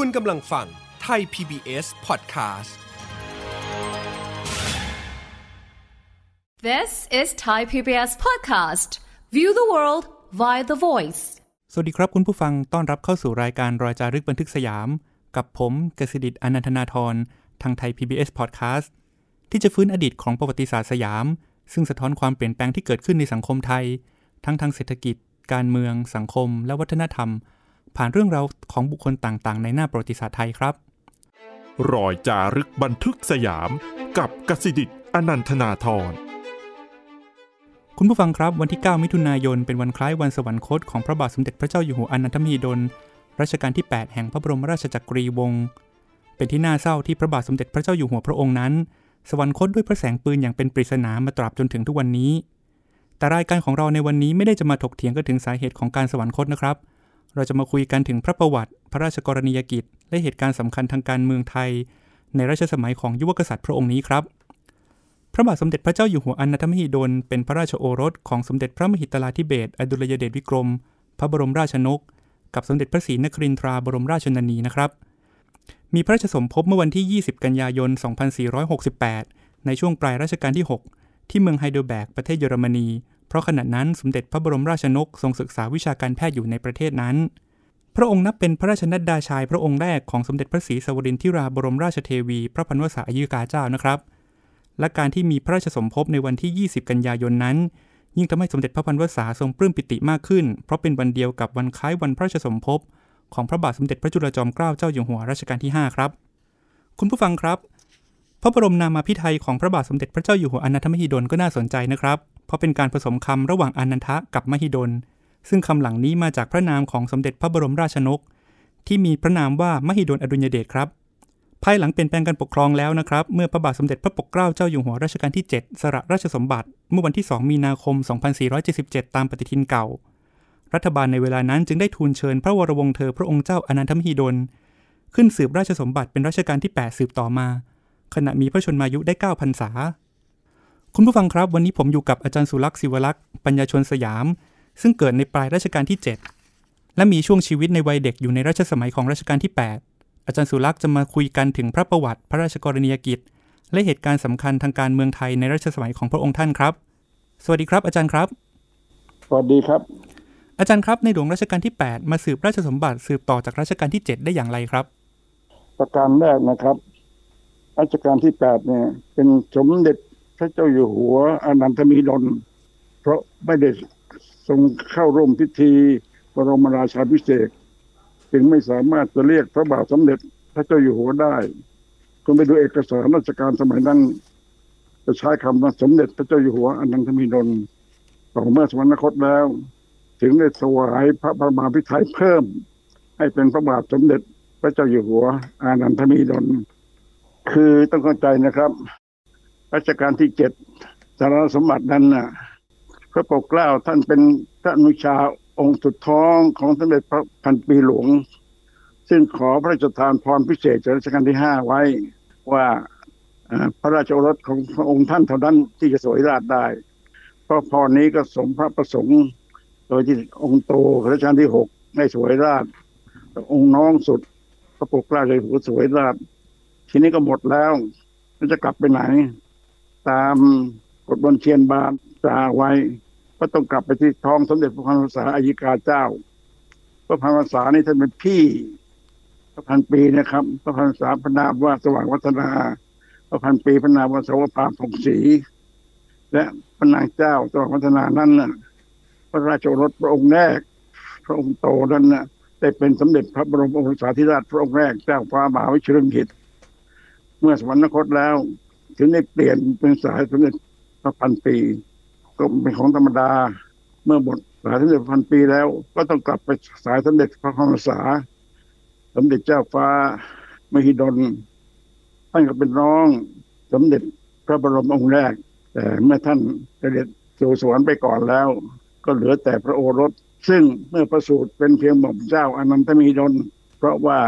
คุณกำลังฟังไทย PBS Podcast This is Thai PBS Podcast. View the world via the voice. สวัสดีครับคุณผู้ฟังต้อนรับเข้าสู่รายการรอยจารึกบันทึกสยาม กับผมกสิดิตอนันทนาทรทางไทย PBS Podcast ที่จะฟื้นอดีตของประวัติศาสตร์สยาม ซึ่งสะท้อนความเปลี่ยนแปลงที่เกิดขึ้นในสังคมไทย ทั้งทางเศรษฐกิจ การเมือง สังคม และวัฒนธรรม ผ่านเรื่องราวของบุคคลต่างๆ ในหน้าประวัติศาสตร์ไทยครับ รอยจารึกบันทึกสยาม กับกสิดิตอนันทนาทรคุณผู้ฟังครับวันที่ 9 มิถุนายน เป็นวันคล้ายวันสวรรคตของพระบาทสมเด็จพระเจ้าอยู่หัวอนันทมหิดลรัชกาลที่ 8 แห่งพระบรมราชจักรีวงศ์เป็นที่น่าเศร้าที่พระบาทสมเด็จพระเจ้าอยู่หัวพระองค์นั้น สวรรคตด้วยพระแสงปืนอย่างเป็นปริศนามาตราบจนถึงทุกวันนี้ แต่รายการของเราในวันนี้ไม่ได้จะมาถกเถียงกันถึงสาเหตุของการสวรรคตนะครับ เราจะมาคุยกันถึงพระประวัติ พระราชกรณียกิจ และเหตุการณ์สำคัญทางการเมืองไทย ในรัชสมัยของยุวกษัตริย์พระองค์นี้ครับ พระบาทสมเด็จพระเจ้าอยู่หัวอนันทมหิดล เป็นพระราชโอรสของสมเด็จพระมหิตลาธิเบศอดุลยเดชวิกรม พระบรมราชนก กับสมเด็จพระศรีนครินทราบรมราชชนนีนะครับ มีพระราชสมภพเมื่อวันที่ 20 กันยายน 2468 ในช่วงปลายรัชกาลที่ 6 ที่เมืองไฮเดลแบกประเทศเยอรมนี ราะขณะนั้นสมเด็จพระบรมราชนกทรงศึกษาวิชาการแพทย์อยู่ในประเทศนั้น พระองค์นับเป็นพระราชนัดดาชายพระองค์แรกของสมเด็จพระศรีสวรินทิราบรมราชเทวี พระพันวษาอายุกาเจ้านะครับ และการที่มีพระราชสมภพในวันที่ 20 กันยายนนั้น ยิ่งทำให้สมเด็จพระพันวษาทรงปลื้มปิติมากขึ้น เพราะเป็นวันเดียวกับวันคล้ายวันพระราชสมภพของพระบาทสมเด็จพระจุลจอมเกล้าเจ้าอยู่หัวรัชกาลที่ 5 ครับ คุณผู้ฟังครับ พระบรมนามาพิไทยของพระบาทสมเด็จพระเจ้าอยู่หัวอนันทมหิดลก็น่าสนใจนะครับ เพราะเป็นการผสมคำระหว่างอนันทะกับมหิดล ซึ่งคำหลังนี้มาจากพระนามของสมเด็จพระบรมราชนก ที่มีพระนามว่ามหิดลอดุลยเดชครับ ภายหลังเปลี่ยนแปลงการปกครองแล้วนะครับ เมื่อพระบาทสมเด็จพระปกเกล้าเจ้าอยู่หัวรัชกาลที่ 7สละราชสมบัติ เมื่อวันที่ 2 มีนาคม 2477 ตามปฏิทินเก่า รัฐบาลในเวลานั้นจึงได้ทูลเชิญพระวรวงศ์เธอพระองค์เจ้าอนันทมหิดล ขึ้นสืบราชสมบัติเป็นรัชกาลที่ 8 สืบต่อมา ขณะมีพระชนมายุได้9พรรษา คุณผู้ฟังครับ วันนี้ผมอยู่กับอาจารย์สุลักษ์ศิวลักษ์ปัญญาชนสยาม ซึ่งเกิดในปลายรัชกาลที่ 7 และมีช่วงชีวิตในวัยเด็กอยู่ในรัชสมัยของรัชกาลที่ 8 อาจารย์สุลักษ์จะมาคุยกันถึงพระประวัติ พระราชกรณียกิจ และเหตุการณ์สำคัญทางการเมืองไทยในรัชสมัยของพระองค์ท่านครับ สวัสดีครับ อาจารย์ครับ สวัสดีครับ อาจารย์ครับในหลวงรัชกาลที่ 8 มาสืบราชสมบัติสืบต่อจากรัชกาลที่ 7 ได้อย่างไรครับ ประการแรกนะครับรัชกาลที่แปดเนี่ยเป็นสมเด็จ พระเจ้าอยู่หัวอนันทมิดลเพราะไม่ได้ทรงเข้าร่วมพิธีบรมราชาภิเศษจึงไม่สามารถจะเรียกพระบาทสมเด็จพระเจ้าอยู่หัวได้คุณไปดูเอกสารราชการสมัยนั้นจะใช้คำว่าสมเด็จพระเจ้าอยู่หัวอนันทมิดลต่อเมื่อสวรรคตแล้ว ถึงได้ถวายพระบระมาพิไทยเพิ่ม ให้เป็นพระบาทสมเด็จพระเจ้าอยู่หัว อานันทมิดลคือต้องเข้าใจนะครับ รัชกาลที่เจ็ดสารสมบัตินั้นนะพระปกเกล้าท่านเป็นพระนุชาองค์สุดท้องของสมเด็จพระพันปีหลวง ซึ่งขอพระราชทานพรพิเศษจากรัชกาลที่ห้าไว้ว่าพระราชโอรสของพระองค์ท่านเท่านั้นที่จะสวยราชได้ เพราะพรนี้ก็สมพระประสงค์ โดยที่องค์โตรัชกาลที่หกได้สวยราชองค์น้องสุดพระปกเกล้าเลยหัวสวยราชทีนี้ก็หมดแล้วจะกลับไปไหน ตามกฎบันเชียนบาทตราไว้ ก็ต้องกลับไปที่ท้องสมเด็จพระพันษาอายิกาเจ้า พระพันษานี่ท่านเป็นพี่พระพันปีนะครับ พระพันษาพระนามว่าสว่างวัฒนา พระพันปีพระนามว่าสวปามผงศรีและพระนางเจ้าสว่างวัฒนานั้นน่ะ พระราชโอรสพระองค์แรก พระองค์โตนั้นน่ะได้เป็นสมเด็จพระบรมโอรสาธิราชพระองค์แรกเจ้าฟ้ามหาวิเชิงหิตเมื่อสวรรคตแล้ว ถึงได้เปลี่ยนเป็นสายสมเด็จพระพันปี ก็เป็นของธรรมดา เมื่อหมดสายสมเด็จพระพันปีแล้ว ก็ต้องกลับไปสายสมเด็จพระพันษาสมเด็จเจ้าฟ้ามหิดลท่านก็เป็นน้องสมเด็จพระบรมองค์แรก แต่เมื่อท่านเสด็จสู่สวรรค์ไปก่อนแล้ว ก็เหลือแต่พระโอรส ซึ่งเมื่อประสูติเป็นเพียงหม่อมเจ้าอนันทมิดลเพราะว่า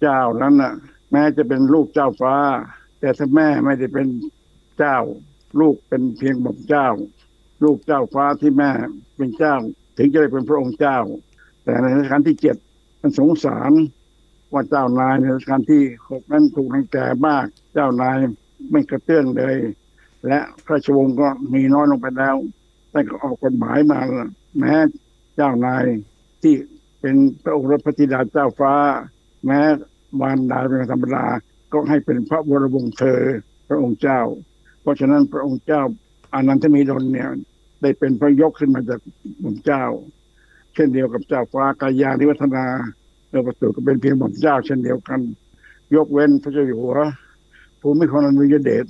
เจ้านั้นน่ะ แม้จะเป็นลูกเจ้าฟ้า แต่ถ้าแม่ไม่ได้เป็นเจ้า ลูกเป็นเพียงหม่อมเจ้า ลูกเจ้าฟ้าที่แม่เป็นเจ้า ถึงจะได้เป็นพระองค์เจ้า แต่ในรัชกาลที่เจ็ดมันสงสารว่าเจ้านายในรัชกาลที่หกนั้นถูกรังแกมากเจ้านายไม่กระเตื้องเลย และพระชวงศ์ก็มีน้อยลงไปแล้วแต่ก็ออกกฎหมายมาแม้เจ้านายที่เป็นพระองค์รัชพระธิดาเจ้าฟ้า แม้มารดาเป็นธรรมดา ก็ให้เป็นพระวรวงศ์เธอพระองค์เจ้า เพราะฉะนั้นพระองค์เจ้าอานันทมีดลเนี่ยได้เป็นพระยกขึ้นมาจากหม่อมเจ้า เช่นเดียวกับเจ้าฟ้ากายานิวัฒนาเออประตูก็เป็นเพียงหม่อมเจ้า เช่นเดียวกัน ยกเว้นพระเจ้าอยู่หัวภูมิพลอดุลยเดช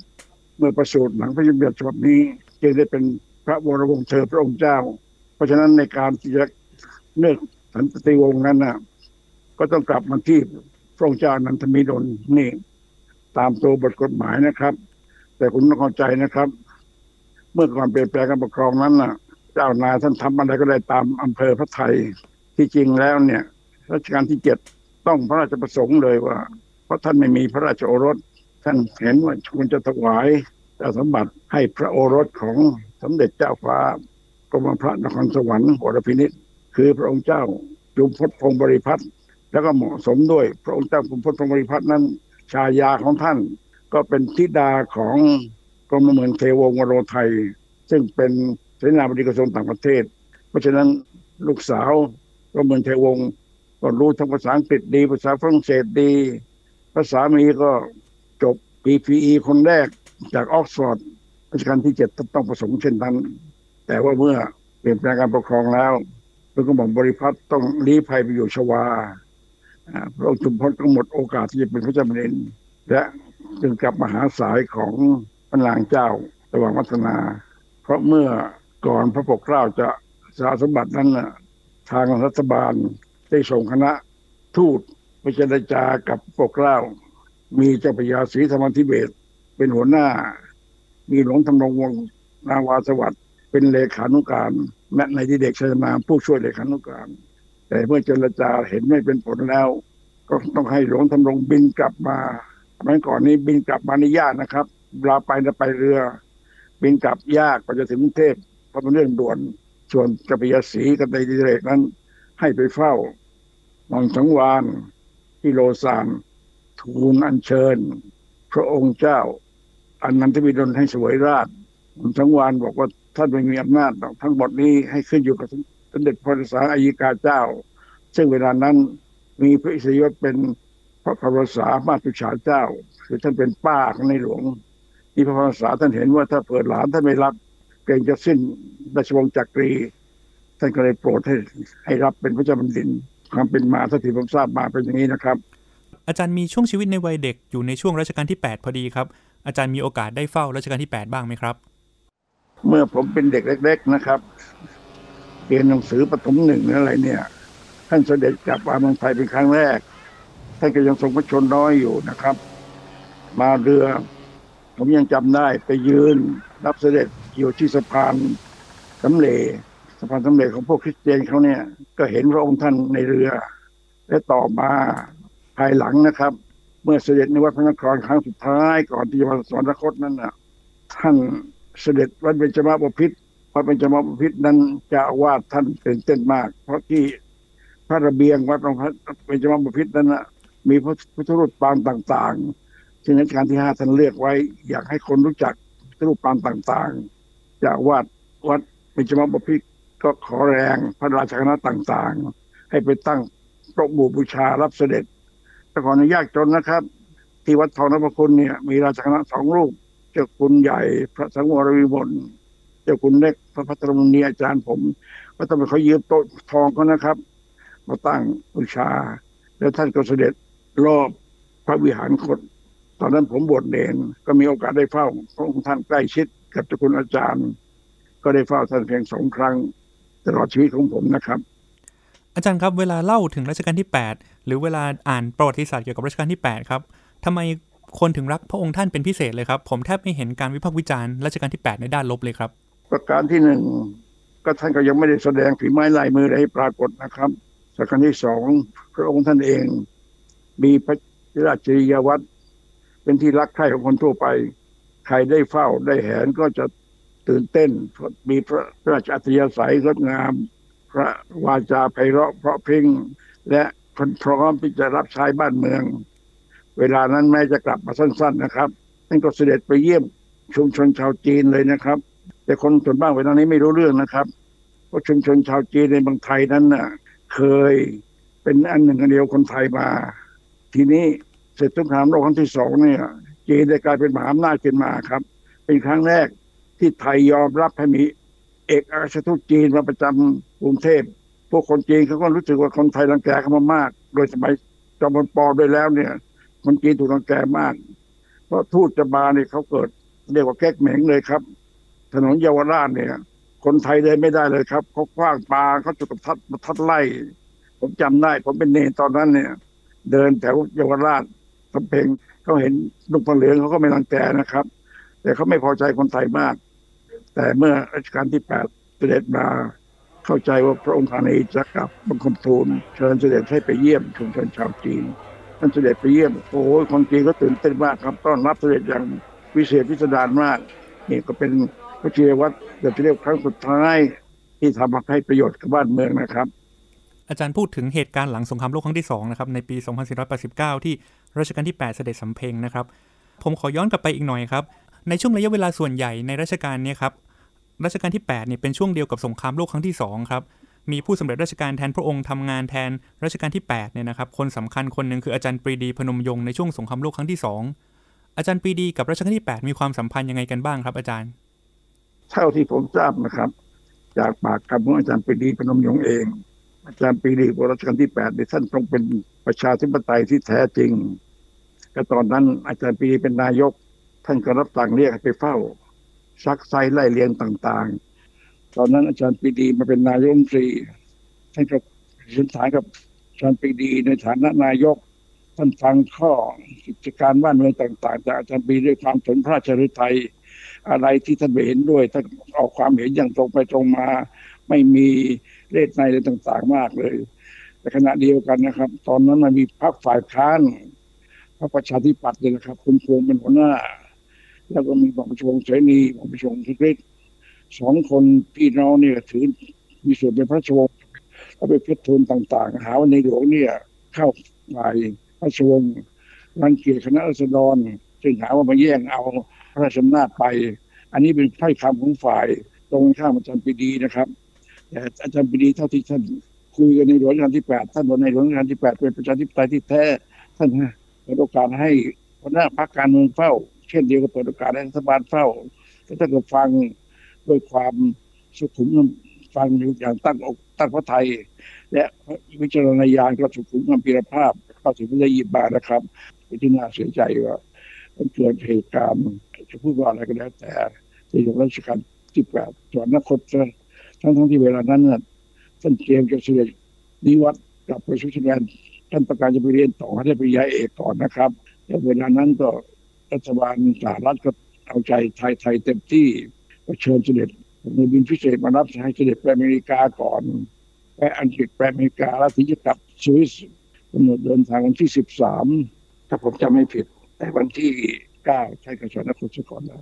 เมื่อประสูติหลังพระยุบิฉบับนี้จึงได้เป็นพระวรวงศ์เธอพระองค์เจ้า เพราะฉะนั้นในการที่จะเลือกสันติวงศ์นั้นน่ะก็ต้องกลับมาที่พระองค์เจ้านันทมีดลนี่ ตามตัวบทกฎหมายนะครับ แต่คุณต้องเข้าใจนะครับ เมื่อก่อนเปลี่ยนแปลงการปกครองนั้นน่ะ เจ้านายท่านทำอะไรก็ได้ตามอำเภอพระไทยที่จริงแล้วเนี่ย รัชกาลที่เจ็ดต้องพระราชประสงค์เลยว่า เพราะท่านไม่มีพระราชโอรส ท่านเห็นว่าควรจะถวายเจ้าสมบัติให้พระโอรสของสมเด็จเจ้าฟ้ากรมพระนครสวรรค์วรพินิจคือพระองค์เจ้าจุมพลพงศ์บริพัตรแล้วก็เหมาะสมด้วย พระองค์เจ้าจุมพลพงศ์บริพัตรนั้น ชายาของท่าน ก็เป็นธิดาของกรมเมืองเทวงศ์วโรไทย ซึ่งเป็นเสนาบดีกระทรวงต่างประเทศ เพราะฉะนั้นลูกสาวกรมเมืองเทวงศ์ก็รู้ทั้งภาษาอังกฤษดี ภาษาฝรั่งเศสดี ภาษามีก็จบ PPE คนแรกจากออกซฟอร์ดรัชกาลที่เจ็ดต้องประสงค์เช่นนั้น แต่ว่าเมื่อเปลี่ยนแปลงการปกครองแล้วพระกระหม่อมบริพัตรต้องลี้ภัยไปอยู่ชวา พระองค์จุมพลก็หมดโอกาสที่จะเป็นพระเจ้าแผ่นดินและจึงกลับมาหาสายของพระนางเจ้าระหว่างวัฒนา เพราะเมื่อก่อนพระปกเกล้าจะสาสมบัตินั้นทางรัฐบาลได้ส่งคณะทูตไปเจรจากับปกเกล้า มีเจ้าพระยาศรีธรรมธิเบศเป็นหัวหน้า มีหลวงธำรมรงวงนาวาสวัสดิ์เป็นเลขานุการและในที่เด็กชยนาผู้ช่วยเลขานุการ แต่เมื่อเจรจาเห็นไม่เป็นผลแล้ว ก็ต้องให้หลวงธำรงบินกลับมาเมื่อก่อนนี้บินกลับมาในยากนะครับเวลาไปจะไปเรือ บินกลับยากกว่าจะถึงกรุงเทพเพราะเป็นเรื่องด่วนส่วนเจ้าพระยาศรีกับในดิเรกนั้น ให้ไปเฝ้าวังสังวานที่โลซานทูลอัญเชิญ พระองค์เจ้าอันนันทบิดลให้สวยราชวังสังวานบอกว่าท่านไม่มีอำนาจทั้งหมดนี้ให้ขึ้นอยู่กับ สมเด็จพระนษาอัยกาเจ้า ซึ่งเวลานั้นมีพระอิสริยยศเป็นพระพรษามาตุฉาเจ้า คือท่านเป็นป้าของในหลวงที่พระพรษาท่านเห็นว่าถ้าเปิดหลานท่านไม่รับเกรงจะสิ้นราชวงศ์จักรี ท่านก็เลยโปรดให้ให้รับเป็นพระเจ้าแผ่นดินความเป็นมาถ้าที่ผมทราบมาเป็นอย่างนี้นะครับ อาจารย์มีช่วงชีวิตในวัยเด็กอยู่ในช่วงรัชกาลที่ 8 พอดีครับ อาจารย์มีโอกาสได้เฝ้ารัชกาลที่ 8 บ้างไหมครับ เมื่อผมเป็นเด็กเล็ก ๆนะครับ เรียนหนังสือประถมหนึ่งหรืออะไรเนี่ย ท่านเสด็จกลับมาเมืองไทยเป็นครั้งแรก ท่านก็ยังทรงพระชนน้อยอยู่นะครับ มาเรือ ผมยังจำได้ไปยืนรับเสด็จอยู่ที่สะพานสำเร็จสะพานสำเร็จของพวกคริสเตียนเขาเนี่ย ก็เห็นพระองค์ท่านในเรือ และต่อมาภายหลังนะครับ เมื่อเสด็จในวัดพระนครครั้งสุดท้ายก่อนที่จะมาสวรรคตนั้นน่ะท่านเสด็จวัดเบญจมาบพิตร วัดเบญจมาบพิตรนั้นจะวาดท่านตื่นเต้นมาก เพราะที่พระระเบียงวัดองพระเบญจมาบพิตรนั้นนะมีพระพุทธรูปปางต่างๆซึ่งรัชกาลที่ห้าท่านเลือกไว้ อยากให้คนรู้จักพุทธรูปปางต่างๆเจะวาดวัดเบญจมาบพิตรก็ขอแรงพระราชคณะต่างๆ ให้ไปตั้งโต๊ะหมู่บูชารับเสด็จแต่ก่อนนี้ยากจนนะครับ ที่วัดทองนพคุณเนี่ย มีราชคณะสองรูปเจ้าคุณใหญ่พระสังวรวิมล เจ้าคุณเล็กพระพัทรมุนีอาจารย์ผม ก็ต้องไปเขายืมโต๊ะทองเขานะครับ มาตั้งบูชา แล้วท่านก็เสด็จรอบพระวิหารคตตอนนั้นผมบวชเนนก็มีโอกาสได้เฝ้าพระองค์ท่านใกล้ชิดกับเจ้าคุณอาจารย์ ก็ได้เฝ้าท่านเพียงสองครั้ง ตลอดชีวิตของผมนะครับ อาจารย์ครับเวลาเล่าถึงรัชกาลที่ 8 หรือเวลาอ่านประวัติศาสตร์เกี่ยวกับรัชกาลที่ 8 ครับทำไมคนถึงรักพระองค์ท่านเป็นพิเศษเลยครับ ผมแทบไม่เห็นการวิพากษ์วิจารณ์รัชกาลที่ 8 ในด้านลบเลยครับ ประการที่หนึ่งก็ท่านก็ยังไม่ได้แสดงฝีไม้ลายมืออะไรให้ปรากฏนะครับประการที่สองพระองค์ท่านเอง มีพระราชจริยวัตรเป็นที่รักใคร่ของคนทั่วไป ใครได้เฝ้าได้เห็นก็จะตื่นเต้น มีพระราชอัธยาศัยงดงาม พระวาจาไพเราะเพราะพิ้งและพร้อมที่จะรับใช้บ้านเมือง เวลานั้นแม้จะกลับมาสั้น ๆนะครับท่านก็เสด็จไปเยี่ยมชุมชนชาวจีนเลยนะครับ แต่คนส่วนมากเวลานี้ไม่รู้เรื่องนะครับ เพราะชุมชนชาวจีนในบางไทยนั้นน่ะ เคยเป็นอันหนึ่งอันเดียวคนไทยมา ทีนี้เสร็จสงครามโลกครั้งที่สองเนี่ย จีนได้กลายเป็นมหาอำนาจขึ้นมาครับ เป็นครั้งแรกที่ไทยยอมรับให้มีเอกอัครราชทูตจีนมาประจำกรุงเทพพวกคนจีนเขาก็รู้สึกว่าคนไทยรังแกเขามามาก โดยสมัยจอมพลปอด้วยแล้วเนี่ย คนจีนถูกรังแกมาก เพราะทูตจะมาเนี่ยเขาเกิดเรียกว่าแก๊กเหม็งเลยครับ ถนนเยาวราชเนี่ย คนไทยเดินไม่ได้เลยครับเขาคว้างปลาเขาจุดประทัดประทัดไล่ ผมจำได้ ผมเป็นเนตอนนั้นเนี่ย เดินแถวเยาวราชสำเพ็งเขาเห็นลูกพลเหลืองเขาก็ไม่รังแกนะครับ แต่เขาไม่พอใจคนไทยมาก แต่เมื่อรัชกาลที่แปดเสด็จมาเข้าใจว่าพระองค์ธานีจะกลับบังคมทูลเชิญเสด็จให้ไปเยี่ยมชุมชนชาวจีนท่านเสด็จไปเยี่ยมโอ้ยคนจีนก็ตื่นเต้นมากครับต้อนรับเสด็จอย่างวิเศษพิสดารมากนี่ก็เป็น พระเจวัตรเดี๋ยวจะเรียกครั้งสุดท้ายที่ทำให้ประโยชน์กับบ้านเมืองนะครับ อาจารย์พูดถึงเหตุการณ์หลังสงครามโลกครั้งที่2นะครับในปี 2489 ที่รัชกาลที่ 8 เสด็จสำเพ็งนะครับ ผมขอย้อนกลับไปอีกหน่อยครับในช่วงระยะเวลาส่วนใหญ่ในรัชกาลนี้ครับรัชกาลที่8เนี่ยเป็นช่วงเดียวกับสงครามโลกครั้งที่2ครับมีผู้สำเร็จราชการแทนพระองค์ทำงานแทนรัชกาลที่8เนี่ยนะครับคนสำคัญคนหนึ่งคืออาจารย์ปรีดีพนมยงค์ในช่วงสงครามโลกครั้งที่ 2 อาจารย์ปรีดีกับรัชกาลที่ 8 มีความสัมพันธ์ยังไงกันบ้างครับอาจารย์ เท่าที่ผมทราบนะครับ จากปากคำของอาจารย์ปรีดีพนมยงเอง อาจารย์ปรีดีรัชกาลที่แปดเนี่ยท่านต้องเป็นประชาธิปไตยที่แท้จริงก็ตอนนั้นอาจารย์ปรีดีเป็นนายก ท่านก็รับสั่งเรียกไปเฝ้า ซักไซไล่เลียงต่างๆ ตอนนั้นอาจารย์ปรีดีมาเป็นนายกรัฐมนตรีท่านก็สินฐานกับอาจารย์ปรีดีในฐานะนายกท่านฟังข้อกิจการบ้านเมืองต่าง ๆ จากอาจารย์ปีดีด้วยความสนพระราชฤทัย อะไรที่ท่านไม่เห็นด้วยท่านออกความเห็นอย่างตรงไปตรงมา ไม่มีเลสในอะไรต่างๆมากเลย แต่ขณะเดียวกันนะครับ ตอนนั้นมันมีพรรคฝ่ายค้านพรรคประชาธิปัตย์เนี่ยนะครับ คุณพวงเป็นหัวหน้า แล้วก็มีบังประชงเสนีบังประชงทุกฤทธิ์สองคนพี่น้องเนี่ยถือมีส่วนเป็นพระชวงศ์แล้วไปเพชรทูลต่าง ๆ หาว่าในหลวงเนี่ย เข้าฝ่ายพระชวงศ์รังเกียจคณะรัษฎรจึงหาว่ามาแย่งเอา พระราชอำนาจไป อันนี้เป็นถ้อยคำของฝ่ายตรงข้ามอาจารย์ปรีดีนะครับ แต่อาจารย์ปรีดีเท่าที่ท่านคุยกันในหลวงรัชกาลที่แปดท่านบอกในหลวงรัชกาลที่แปดเป็นประชาธิปไตยที่แท้ ท่านเปิดโอกาสให้หัวหน้าพรรคการเมืองเฝ้า เช่นเดียวกับเปิดโอกาสให้รัฐบาลเฝ้าแต่ถ้าเกิดฟังด้วยความสุขุมฟังอยู่อย่างตั้งอกตั้งพระไทย และวิจารณญาณก็สุขุมความพีรภาพเข้าถึงพระยิบานะครับเป็นที่น่าเสียใจว่า มันเกิดเหตุการณ์จะพูดว่าอะไรก็แล้วแต่ในหลวงรัชกาลที่แปดสวรรคตทั้งทั้งที่เวลานั้นน่ะท่านเตรียมจะเสด็จนิวัตกลับไปสวิตเซอร์แลนด์ท่านประกาศจะไปเรียนต่อให้ได้ปริญญาเอกก่อนนะครับแต่เวลานั้นก็รัฐบาลสหรัฐก็เอาใจไทยไทยเต็มที่ก็เชิญเสด็จมีบินพิเศษมารับให้เสด็จไปอเมริกาก่อนไปอังกฤษไปอเมริกาแล้วถึงจะกลับสวิสกำหนดเดินทางวันที่สิบสามถ้าผมจำไม่ผิด แต่วันที่เก้าใช้กระชอนครสก่อนแล้ว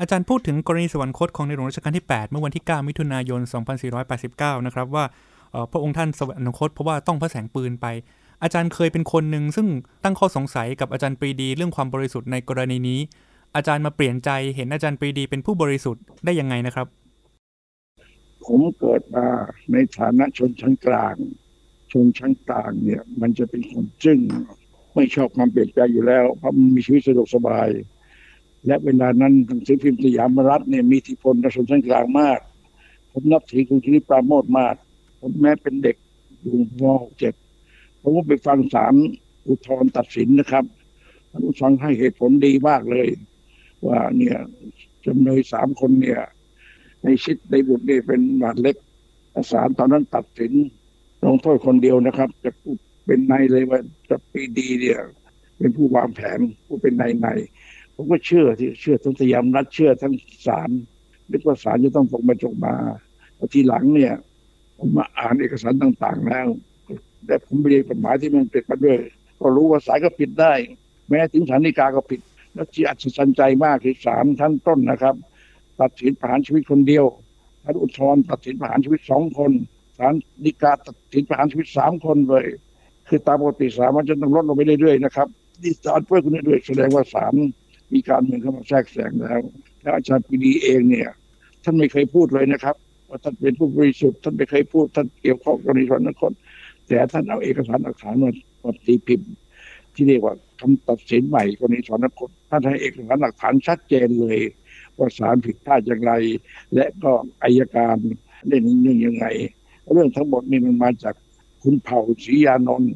อาจารย์พูดถึงกรณีสวรรคตของในหลวงรัชกาลที่ 8 เมื่อวันที่ 9 มิถุนายน 2489 นะครับว่าพระองค์ท่านสวรรคตเพราะว่าต้องพระแสงปืนไป อาจารย์เคยเป็นคนหนึ่งซึ่งตั้งข้อสงสัยกับอาจารย์ปรีดี เรื่องความบริสุทธิ์ในกรณีนี้ อาจารย์มาเปลี่ยนใจเห็นอาจารย์ปรีดีเป็นผู้บริสุทธิ์ได้ยังไงนะครับ ผมเกิดมาในฐานะชนชั้นกลาง ชนชั้นกลางเนี่ยมันจะเป็นคนจึ้ง ไม่ชอบความเปลี่ยนแปลงอยู่แล้ว เพราะมันมีชีวิตสะดวกสบาย และเวลานั้นหนังสือพิมพ์สยามรัฐเนี่ยมีอิทธิพลต่อชนชั้นกลางมาก ผมนับถือคุณชนิปราโมทมาก ผมแม้เป็นเด็กอยู่ม .6 ผมก็ไปฟังศาลอุทธรณ์ตัดสินนะครับอุทธรณ์ให้เหตุผลดีมากเลย ว่าเนี่ยจำเลยสามคนเนี่ย ในชิดในบุตรเนี่ยเป็นบาดเล็กศาลตอนนั้นตัดสินลงโทษคนเดียวนะครับ จะพูด เป็นในเลยว่าจะปีดีเนี่ยเป็นผู้วางแผนผู้เป็นในในผมก็เชื่อที่เชื่อทั้งสยามรัฐเชื่อทั้งศาลนึกว่าศาลจะต้องตรงมาจงมาทีหลังเนี่ย ผมมาอ่านเอกสารต่างๆแล้วแต่ผมเรียนกฎหมายที่มันติดมาด้วย ก็รู้ว่าศาลก็ผิดได้ แม้ถึงศาลฎีกาก็ผิด แล้วที่อัศจรรย์ใจมากคือศาลชั้นต้นนะครับ ตัดสินประหารชีวิตคนเดียวศาลอุทธรณ์ตัดสินประหารชีวิตสองคนศาลฎีกาตัดสินประหารชีวิตสามคนเลย คือตามปกติสารมันจะต้องลดลงไปเรื่อยๆนะครับนี่สารเพิ่มขึ้นเรื่อยๆแสดงว่าสารมีการเมืองเข้ามาแทรกแซงแล้วแล้วอาจารย์ปีดีเองเนี่ย ท่านไม่เคยพูดเลยนะครับ ว่าท่านเป็นผู้บริสุทธิ์ท่านไม่เคยพูดท่านเกี่ยวข้องกับในส่วนนคนแต่ท่านเอาเอกสารหลักฐานมามาตีพิมพ์ ที่เรียกว่าคำตัดสินใหม่กรณีสอนนักคนท่านให้เอกสารหลักฐานชัดเจนเลย ว่าศาลผิดพลาดอย่างไร และก็อายการเล่นเรื่องยังไง เรื่องทั้งหมดนี่มันมาจาก คุณเผ่าศรียานนท์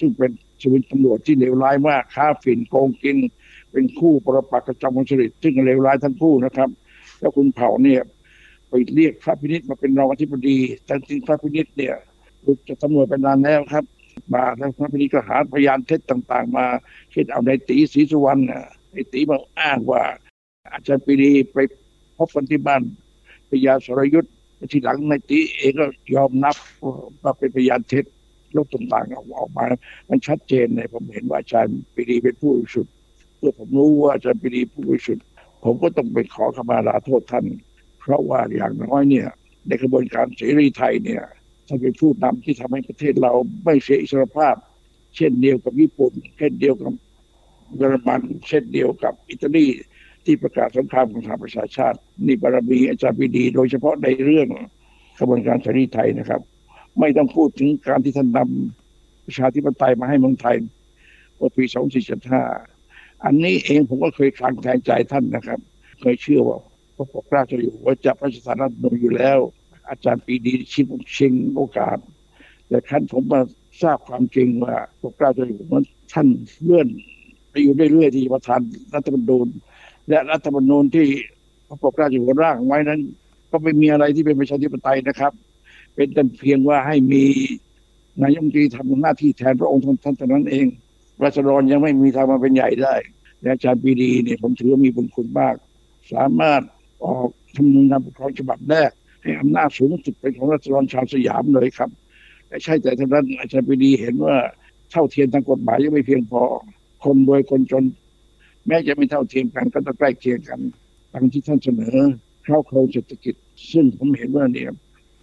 ซึ่งเป็นชีวิตตำรวจที่เลวร้ายมากค้าฝิ่นโกงกิน เป็นคู่ประปักษ์กับจอมพลสฤษดิ์ซึ่งเลวร้ายทั้งคู่นะครับ แล้วคุณเผ่าเนี่ยไปเรียกพระพินิษมาเป็นรองอธิบดีแต่จริงพระพินิษเนี่ยหลุดจากตำรวจไปนานแล้วครับ มาแล้วพระพินิษก็หาพยานเท็จต่างๆ มาเช่นเอาในตีศรีสุวรรณน่ะไอ้ตีมาอ้างว่า อาจารย์ปีดีไปพบกันที่บ้านพยาสรยุทธ์ ทีหลังในตีเองก็ยอมนับว่าเป็นพยานเท็จลบต่างๆออกมา มันชัดเจนเลยผมเห็นว่าอาจารย์ปรีดีเป็นผู้บริสุทธิ์เมื่อผมรู้ว่าอาจารย์ปรีดีผู้บริสุทธิ์ผมก็ต้องไปขอขมาลาโทษท่าน เพราะว่าอย่างน้อยเนี่ย ในกระบวนการเสรีไทยเนี่ยท่านเป็นผู้นำที่ทำให้ประเทศเราไม่เสียอิสรภาพ เช่นเดียวกับญี่ปุ่น เช่นเดียวกับเยอรมัน เช่นเดียวกับอิตาลี ที่ประกาศสงครามของทาประชาชาติ นี่บารมีอาจารย์ปีดี โดยเฉพาะในเรื่องกระบวนการเสรีไทยนะครับ ไม่ต้องพูดถึงการที่ท่านนำประชาธิปไตยมาให้เมืองไทยเมื่อปี2475อันนี้เองผมก็เคยคลางแทงใจท่านนะครับ เคยเชื่อว่าพระปกเกล้าจะอยู่ว่าจะพระราชทานรัฐนูอยู่แล้ว อาจารย์ปีดีชิงชิงโอกาส แต่ขั้นผมมาทราบความจริงว่าพระเกล้าจะอยู่ว่าท่านเลื่อนไปอยู่เรื่อยๆที่ประธานรัฐธรรมนูญ และรัฐธรรมนูญที่พระปกเกล้าอยู่หัวร่างไว้นั้น ก็ไม่มีอะไรที่เป็นประชาธิปไตยนะครับ เป็นแต่เพียงว่าให้มีนายกรัฐมนตรีทำหน้าที่แทนพระองค์ท่านเท่านั้นเองรัศดรยังไม่มีทางมาเป็นใหญ่ได้และอาจารย์ปีดีเนี่ยผมถือว่ามีบุญคุณมาก สามารถออกทำนูญการปกครองฉบับแรกให้อำนาจสูงสุดเป็นของรัศดรชาวสยามเลยครับแต่ใช่แต่ท่านั้นอาจารย์ปีดีเห็นว่าเท่าเทียมทางกฎหมายยังไม่เพียงพอ คนรวยคนจน แม้จะไม่เท่าเทียมกันก็ต้องใกล้เคียงกันตามที่ท่านเสนอเข้าโครงเศรษฐกิจ ซึ่งผมเห็นว่าเนี่ย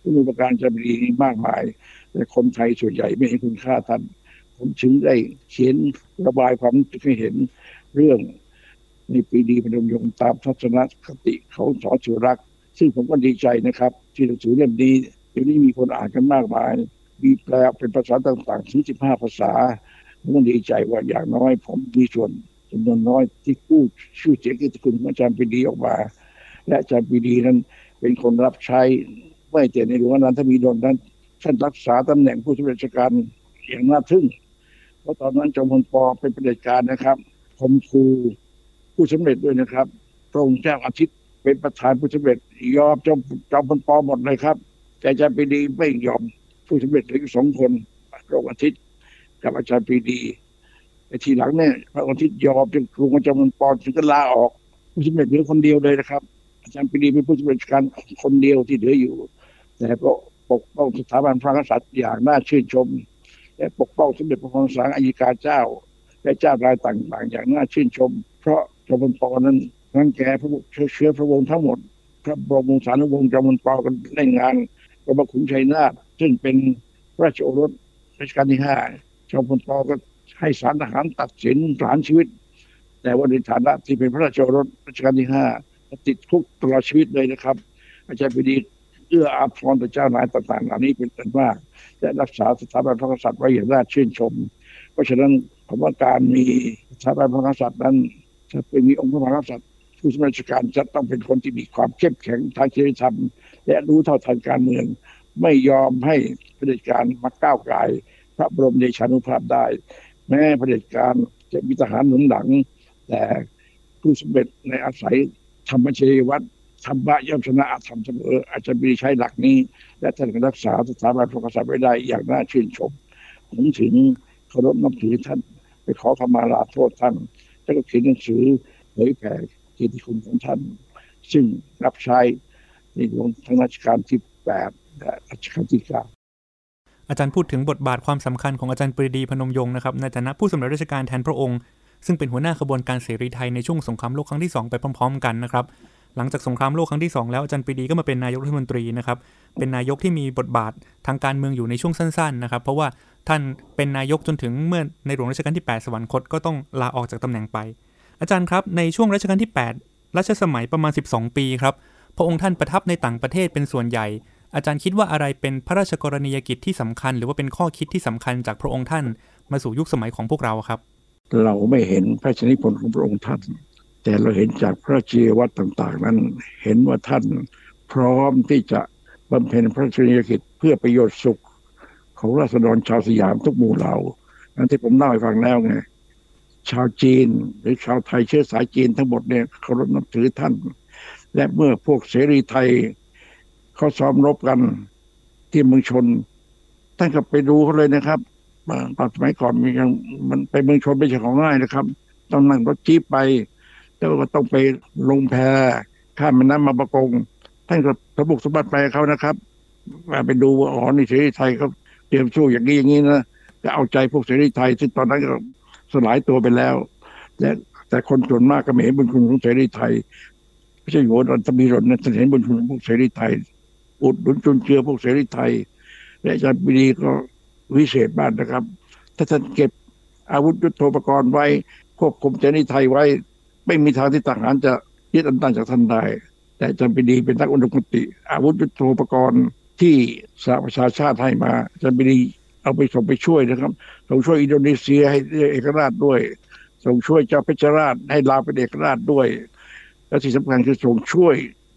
ผู้มีประการจะดีมากมาย แต่คนไทยส่วนใหญ่ไม่เห็นคุณค่าท่าน ผมถึงได้เขียนระบายความรู้สึกให้เห็นเรื่องในปีดีพนมยงตามทัศนคติของสอสุรักษ์ซึ่งผมก็ดีใจนะครับ ที่หนังสือเล่มนี้เดี๋ยวนี้มีคนอ่านกันมากมาย มีแปลเป็นภาษาต่างๆถึง15 ภาษาผมก็ดีใจว่าอย่างน้อยผมมีส่วน จำนวนน้อยที่กู้ชื่อเสียงกิตคุณของอาจารย์ปรีดีออกมา และอาจารย์ปรีดีนั้นเป็นคนรับใช้ไม่แต่ในหลวงนันทมีดลนั้นท่านรักษาตำแหน่งผู้ช่วยราชการอย่างน่าทึ่งเพราะตอนนั้นจอมพลปอเป็นประเด็จการนะครับ ผมครูผู้สำเร็จด้วยนะครับพระองค์เจ้าอาทิตย์เป็นประธานผู้สำเร็จ ยอมจอมจอมพลปอหมดเลยครับ แต่อาจารย์ปรีดีไม่ยอมผู้สำเร็จเหลืออยู่สองคนพระองค์อาทิตย์กับอาจารย์ปรีดี แต่ทีหลังเนี่ยพระองค์อาทิตย์ยอมจนครูจอมพลปถึงก็ลาออกผู้สำเร็จเหลือคนเดียวเลยนะครับ อาจารย์ปรีดีเป็นผู้สำเร็จการคนเดียวที่เหลืออยู่ แต่ก็ปกป้องสถาบันพระกษัตริย์อย่างน่าชื่นชม และปกป้องสมเด็จพระพรสังอัยการเจ้า และเจ้ารายต่างๆ อย่างน่าชื่นชม เพราะจอมพลปนั้นรังแกพระเชื้อเชื้อพระวงศ์ทั้งหมด พระบรมวงศานุวงศ์จอมพลปกันเล่นงานกรมขุนชัยนาทซึ่งเป็นราชโอรสรัชกาลที่ห้าจอมพลปก็ ให้ศาลทหารตัดสินประหารชีวิต แต่ว่าในฐานะที่เป็นพระราชโอรสรัชกาลที่ห้าติดคุกตลอดชีวิตเลยนะครับ อาจารย์ปรีดีเอื้ออาทรต่อเจ้านายต่างๆเหล่านี้เป็นอันมากและรักษาสถาบันพระกษัตริย์ไว้อย่างน่าชื่นชม เพราะฉะนั้นผมว่าการมีสถาบันพระกษัตริย์นั้นจะเป็นมีองค์พระมหากษัตริย์ผู้สำเร็จราชการจะต้องเป็นคนที่มีความเข้มแข็งทางจริยธรรม และรู้เท่าทันการเมือง ไม่ยอมให้เผด็จการมาก้าวไก่พระบรมเดชานุภาพได้ แม้เผด็จการจะมีทหารหนุนหลัง แต่ผู้สำเร็จในอาศัยธรรมเชยวัตรธรรมะย่อมชนะอาธรรมเสมออาจจะมีใช้หลักนี้ และท่านรักษาสถาบันพระกษัตริย์ไว้ได้อย่างน่าชื่นชมผมถึงเคารพนับถือท่านไปขอขมาลาโทษท่าน แล้วก็เขียนหนังสือเผยแผ่เกียรติคุณของท่าน ซึ่งรับใช้ในหลวงทั้งรัชกาลที่แปดและรัชกาลที่เก้า อาจารย์พูดถึงบทบาทความสำคัญของอาจารย์ปรีดีพนมยงค์นะครับในฐานะผู้สำเร็จราชการแทนพระองค์ ซึ่งเป็นหัวหน้าขบวนการเสรีไทยในช่วงสงครามโลกครั้งที่ 2 ไปพร้อมๆ กันนะครับหลังจากสงครามโลกครั้งที่ 2 แล้วอาจารย์ปรีดีก็มาเป็นนายกรัฐมนตรีนะครับเป็นนายกที่มีบทบาททางการเมืองอยู่ในช่วงสั้นๆนะครับเพราะว่าท่านเป็นนายกจนถึงเมื่อในหลวงรัชกาลที่ 8 สวรรคตก็ต้องลาออกจากตำแหน่งไป อาจารย์ครับในช่วงรัชกาลที่ 8 รัชสมัยประมาณ 12 ปีครับพระองค์ท่านประทับในต่างประเทศเป็นส่วนใหญ่ อาจารย์คิดว่าอะไรเป็นพระราชกรณียกิจที่สำคัญ หรือว่าเป็นข้อคิดที่สำคัญจากพระองค์ท่าน มาสู่ยุคสมัยของพวกเราครับ เราไม่เห็นพระชนิพนธ์ของพระองค์ท่าน แต่เราเห็นจากพระชีวัตต่าง ๆ นั้น เห็นว่าท่านพร้อมที่จะบำเพ็ญพระชนิยกิจเพื่อประโยชน์สุข ของราษฎรชาวสยามทุกหมู่เหล่านั่นที่ผมเล่าให้ฟังแล้วไงชาวจีน หรือชาวไทยเชื้อสายจีนทั้งหมดเนี่ยเคารพนับถือท่าน และเมื่อพวกเสรีไทย เขาซ้อมรบกันที่เมืองชนท่านก็ไปดูเขาเลยนะครับตอนสมัยก่อนมียังมันไปเมืองชนไม่ใช่ของง่ายนะครับ ต้องนั่งรถจี๊ปไป แล้วก็ต้องไปลงแพข้ามแม่น้ำมาประกง ท่านก็สมบุกสมบัติไปเขานะครับมาไปดูว่าอ๋อนี่เสรีไทยเขาเตรียมสู้อย่างนี้อย่างนี้นะจะเอาใจพวกเสรีไทยซึ่งตอนนั้นก็สลายตัวไปแล้ว และแต่คนส่วนมากก็ไม่เห็นบุญคุณของเสรีไทยไม่ใช่โหนอันตมีรนนะเห็นบุญคุณของพวกเสรีไทย อุดหนุนจุนเจือพวกเสรีไทย และอาจารย์ปรีก็วิเศษมากนะครับ ถ้าท่านเก็บอาวุธยุทโธปกรณ์ไว้ ควบคุมเจนิไทยไว้ ไม่มีทางที่ทหารจะยึดอำนาจจากท่านได้ แต่จำเป็นดีเป็นนักอุดมคติ อาวุธยุทโธปกรณ์ที่สหประชาชาติให้มาจำเป็นดีเอาไปส่งไปช่วยนะครับส่งช่วยอินโดนีเซียให้เอกราชด้วยส่งช่วยเจ้าเพชรราชให้ลาวเป็นเอกราชด้วย และที่สำคัญคือส่งช่วย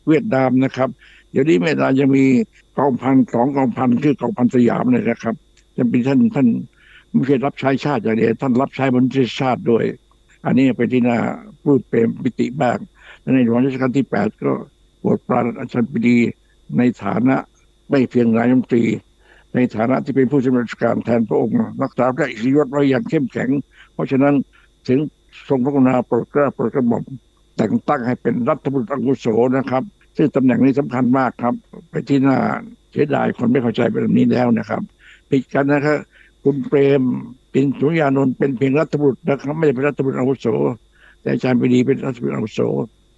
เวียดนามนะครับ เดี๋ยวนี้เวียดนาจะมีกองพันสองกองพันคือกองพันสยามเลยนะครับจะเป็นท่านท่านไม่ใช่รับใช้ชาติอย่างเดียวท่านรับใช้มนุษยชาติด้วย อันนี้เป็นที่น่าพูดเปรมปิติบ้างในหลวงรัชกาลที่แปดก็โปรดปรานอาจารย์ปรีในฐานะไม่เพียงนายมนตรี ในฐานะที่เป็นผู้ชำนาญการแทนพระองค์รักษาพระอิสริยศไว้อย่างเข้มแข็ง เพราะฉะนั้นถึงทรงพระกรุณาโปรดเกล้าโปรดกระหม่อมแต่งตั้งให้เป็นรัฐมนตรีอาวุโสนะครับ ซึ่งตำแหน่งนี้สำคัญมากครับ ไปที่น่าเสียดายคนไม่เข้าใจแบบนี้แล้วนะครับผิดกันนะครับคุณเปรมป็นสุญญานนท์เป็นเพียงรัฐบุตรนะครับไม่ได้เป็นรัฐบุตรอาวุโส แต่อาจารย์ปรีเป็นรัฐบุตรอาวุโส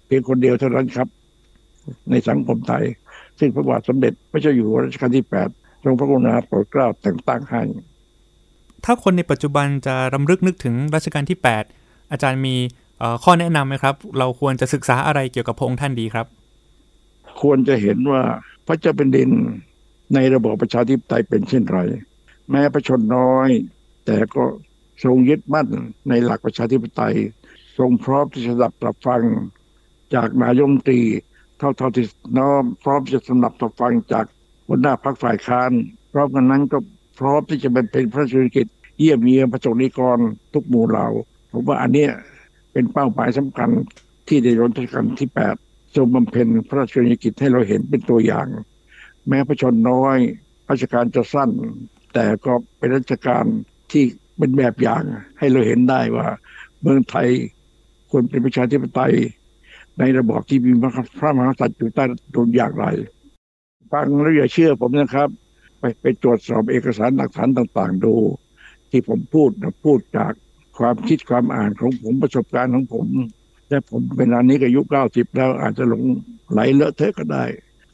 เพียงคนเดียวเท่านั้นครับ ในสังคมไทย ซึ่งพระบาทสมเด็จพระเจ้าอยู่หัวรัชกาลที่แปดทรงพระกรุณาโปรดเกล้าแต่งตั้งให้ถ้าคนในปัจจุบันจะรำลึกนึกถึงรัชกาลที่ 8 อาจารย์มีข้อแนะนำไหมครับ เราควรจะศึกษาอะไรเกี่ยวกับพระองค์ท่านดีครับ ควรจะเห็นว่าพระเจ้าเป็นดินในระบอบประชาธิปไตยเป็นเช่นไร แม้ประชนน้อย แต่ก็ทรงยึดมั่นในหลักประชาธิปไตย ทรงพร้อมที่จะดับรับฟังจากนายมตรี เท่าเท่าที่น้อมพร้อมจะสนับรับฟังจากหัวหน้าพรรคฝ่ายค้านพร้อมกันนั้นก็พร้อมที่จะเป็นเป็นพระราชกิจเยี่ยมเยียนประสงนิกรทุกหมู่เหล่าผมว่าอันนี้เป็นเป้าหมายสำคัญที่ในรัชกาลที่แปด ทรงบำเพ็ญพระราชกิจให้เราเห็นเป็นตัวอย่าง แม้พระชนน้อยราชการจะสั้น แต่ก็เป็นราชการที่เป็นแบบอย่างให้เราเห็นได้ว่า เมืองไทยควรเป็นประชาธิปไตย ในระบอบที่มีพระมหากษัตริย์อยู่ใต้ดุลอย่างไรฟังแล้วอย่าเชื่อผมนะครับ ไปไปตรวจสอบเอกสารหลักฐานต่าง ๆ ดู ที่ผมพูดนะพูดจากความคิดความอ่านของผมประสบการณ์ของผม แต่ผมเป็นอันนี้ก็อายุเก้าสิบแล้วอาจจะหลงไหลเลอะเทอะก็ได้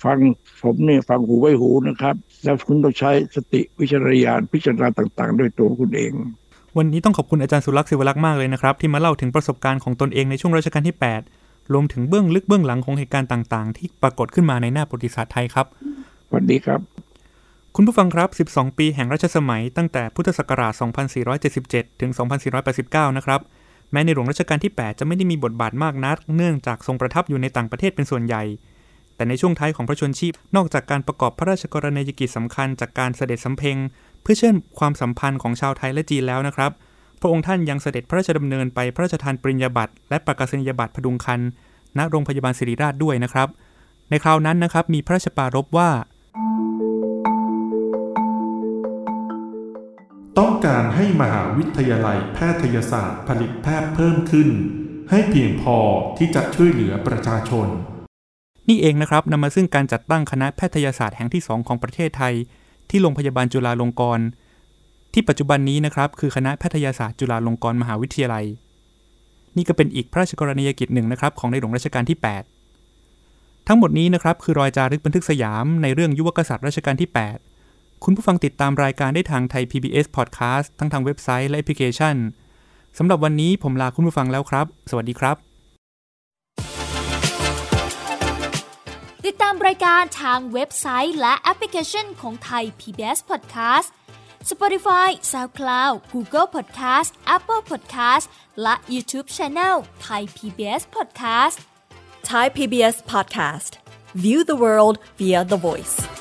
ฟังผมเนี่ยฟังหูไว้หูนะครับ แล้วคุณต้องใช้สติวิจารณญาณพิจารณาต่างๆ ด้วยตัวคุณเอง วันนี้ต้องขอบคุณอาจารย์สุรักษ์ศิวลักษ์มากเลยนะครับ ที่มาเล่าถึงประสบการณ์ของตนเองในช่วงรัชกาลที่ 8 รวมถึงเบื้องลึกเบื้องหลังของเหตุการณ์ต่างๆ ที่ปรากฏขึ้นมาในหน้าประวัติศาสตร์ไทยครับสวัสดีครับ คุณผู้ฟังครับ 12 ปีแห่งรัชสมัยตั้งแต่พุทธศักราช 2477 ถึง 2489 นะครับ แม้ในหลวงรัชกาลที่ 8 จะไม่ได้มีบทบาทมากนัก เนื่องจากทรงประทับอยู่ในต่างประเทศเป็นส่วนใหญ่ แต่ในช่วงท้ายของพระชนชีพ นอกจากการประกอบพระราชกรณียกิจสำคัญจากการเสด็จสำเพ็ง เพื่อเชื่อมความสัมพันธ์ของชาวไทยและจีนแล้วนะครับ พระองค์ท่านยังเสด็จพระราชดำเนินไปพระราชทานปริญญาบัตรและประกาศนียบัตรพดุงคันณโรงพยาบาลศิริราชด้วยนะครับ ในคราวนั้นนะครับมีพระราชปารภว่า ต้องการให้มหาวิทยาลัยแพทยศาสตร์ผลิตแพทย์เพิ่มขึ้น ให้เพียงพอที่จะช่วยเหลือประชาชน นี่เองนะครับนำมาซึ่งการจัดตั้งคณะแพทยศาสตร์แห่งที่ 2 ของประเทศไทย ที่โรงพยาบาลจุฬาลงกรณ์ที่ปัจจุบันนี้นะครับคือคณะแพทยศาสตร์จุฬาลงกรณ์มหาวิทยาลัย นี่ก็เป็นอีกพระราชกรณียกิจหนึ่งนะครับของในหลวงรัชกาลที่ 8 ทั้งหมดนี้นะครับคือรอยจารึกบันทึกสยามในเรื่องยุวกษัตริย์รัชกาลที่ 8 คุณผู้ฟังติดตามรายการได้ทางไทย PBS Podcast ทั้งทางเว็บไซต์และแอปพลิเคชันสำหรับวันนี้ผมลาคุณผู้ฟังแล้วครับ สวัสดีครับ ติดตามรายการทางเว็บไซต์และแอปพลิเคชันของไทย PBS Podcast Spotify SoundCloud Google Podcast Apple Podcast และ YouTube Channel Thai PBS Podcast Thai PBS Podcast. View the world via the voice.